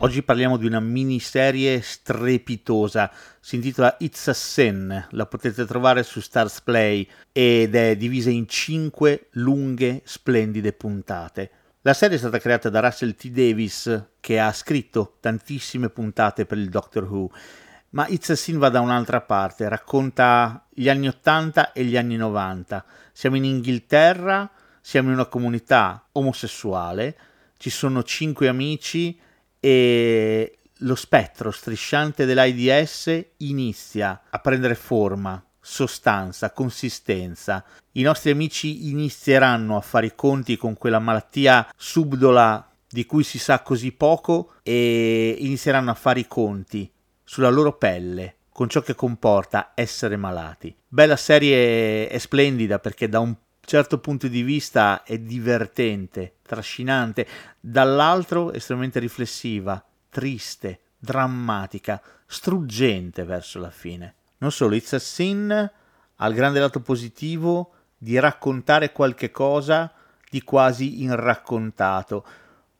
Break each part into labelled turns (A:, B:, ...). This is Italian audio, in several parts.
A: Oggi parliamo di una miniserie strepitosa, si intitola It's a Sin, la potete trovare su Stars Play ed è divisa in cinque lunghe, splendide puntate. La serie è stata creata da Russell T. Davis, che ha scritto tantissime puntate per il Doctor Who, ma It's a Sin va da un'altra parte, racconta gli anni 80 e gli anni 90. Siamo in Inghilterra, siamo in una comunità omosessuale, ci sono cinque amici e lo spettro strisciante dell'AIDS inizia a prendere forma, sostanza, consistenza. I nostri amici inizieranno a fare i conti con quella malattia subdola di cui si sa così poco e inizieranno a fare i conti sulla loro pelle con ciò che comporta essere malati. Bella serie è splendida perché da un certo punto di vista è divertente, trascinante, dall'altro estremamente riflessiva, triste, drammatica, struggente verso la fine. Non solo, It's a Sin ha il grande lato positivo di raccontare qualche cosa di quasi irraccontato,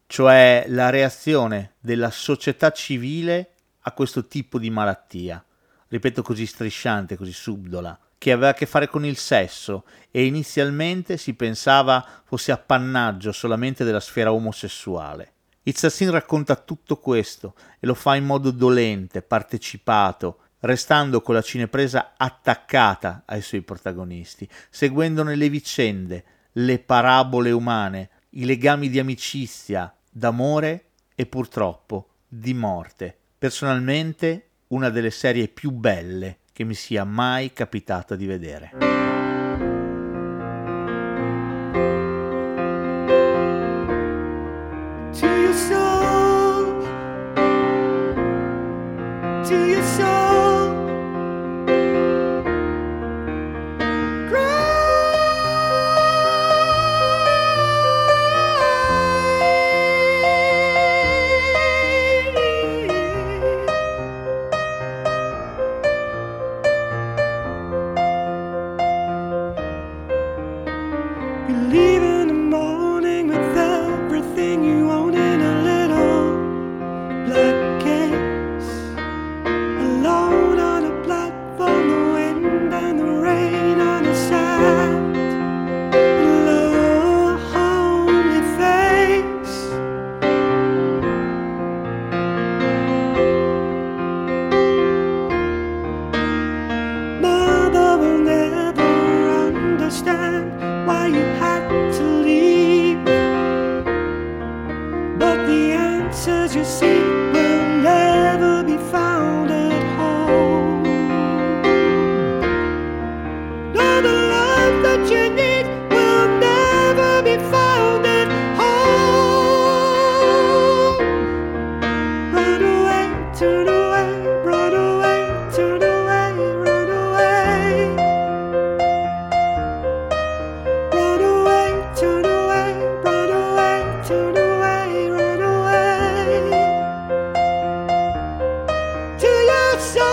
A: cioè la reazione della società civile a questo tipo di malattia. Ripeto così strisciante, così subdola che aveva a che fare con il sesso e inizialmente si pensava fosse appannaggio solamente della sfera omosessuale. Izzassin racconta tutto questo e lo fa in modo dolente, partecipato, restando con la cinepresa attaccata ai suoi protagonisti, seguendone le vicende, le parabole umane, i legami di amicizia, d'amore e purtroppo di morte. Personalmente una delle serie più belle che mi sia mai capitato di vedere.
B: To your soul. 欢迎 so?